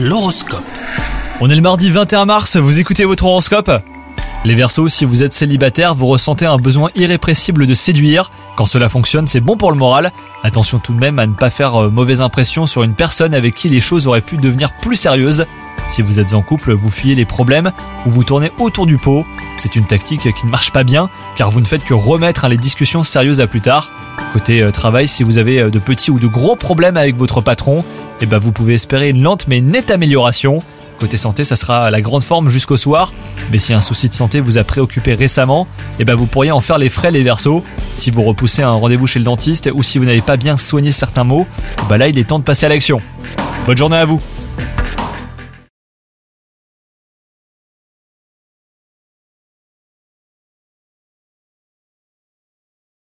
L'horoscope. On est le mardi 21 mars, vous écoutez votre horoscope? Les Verseaux, si vous êtes célibataire, vous ressentez un besoin irrépressible de séduire. Quand cela fonctionne, c'est bon pour le moral. Attention tout de même à ne pas faire euh, mauvaise impression sur une personne avec qui les choses auraient pu devenir plus sérieuses. Si vous êtes en couple, vous fuyez les problèmes ou vous tournez autour du pot. C'est une tactique qui ne marche pas bien car vous ne faites que remettre les discussions sérieuses à plus tard. Côté euh, travail, si vous avez euh, de petits ou de gros problèmes avec votre patron, eh ben vous pouvez espérer une lente mais nette amélioration. Côté santé, ça sera la grande forme jusqu'au soir. Mais si un souci de santé vous a préoccupé récemment, eh ben vous pourriez en faire les frais les versos. Si vous repoussez un rendez-vous chez le dentiste ou si vous n'avez pas bien soigné certains mots, bah là il est temps de passer à l'action. Bonne journée à vous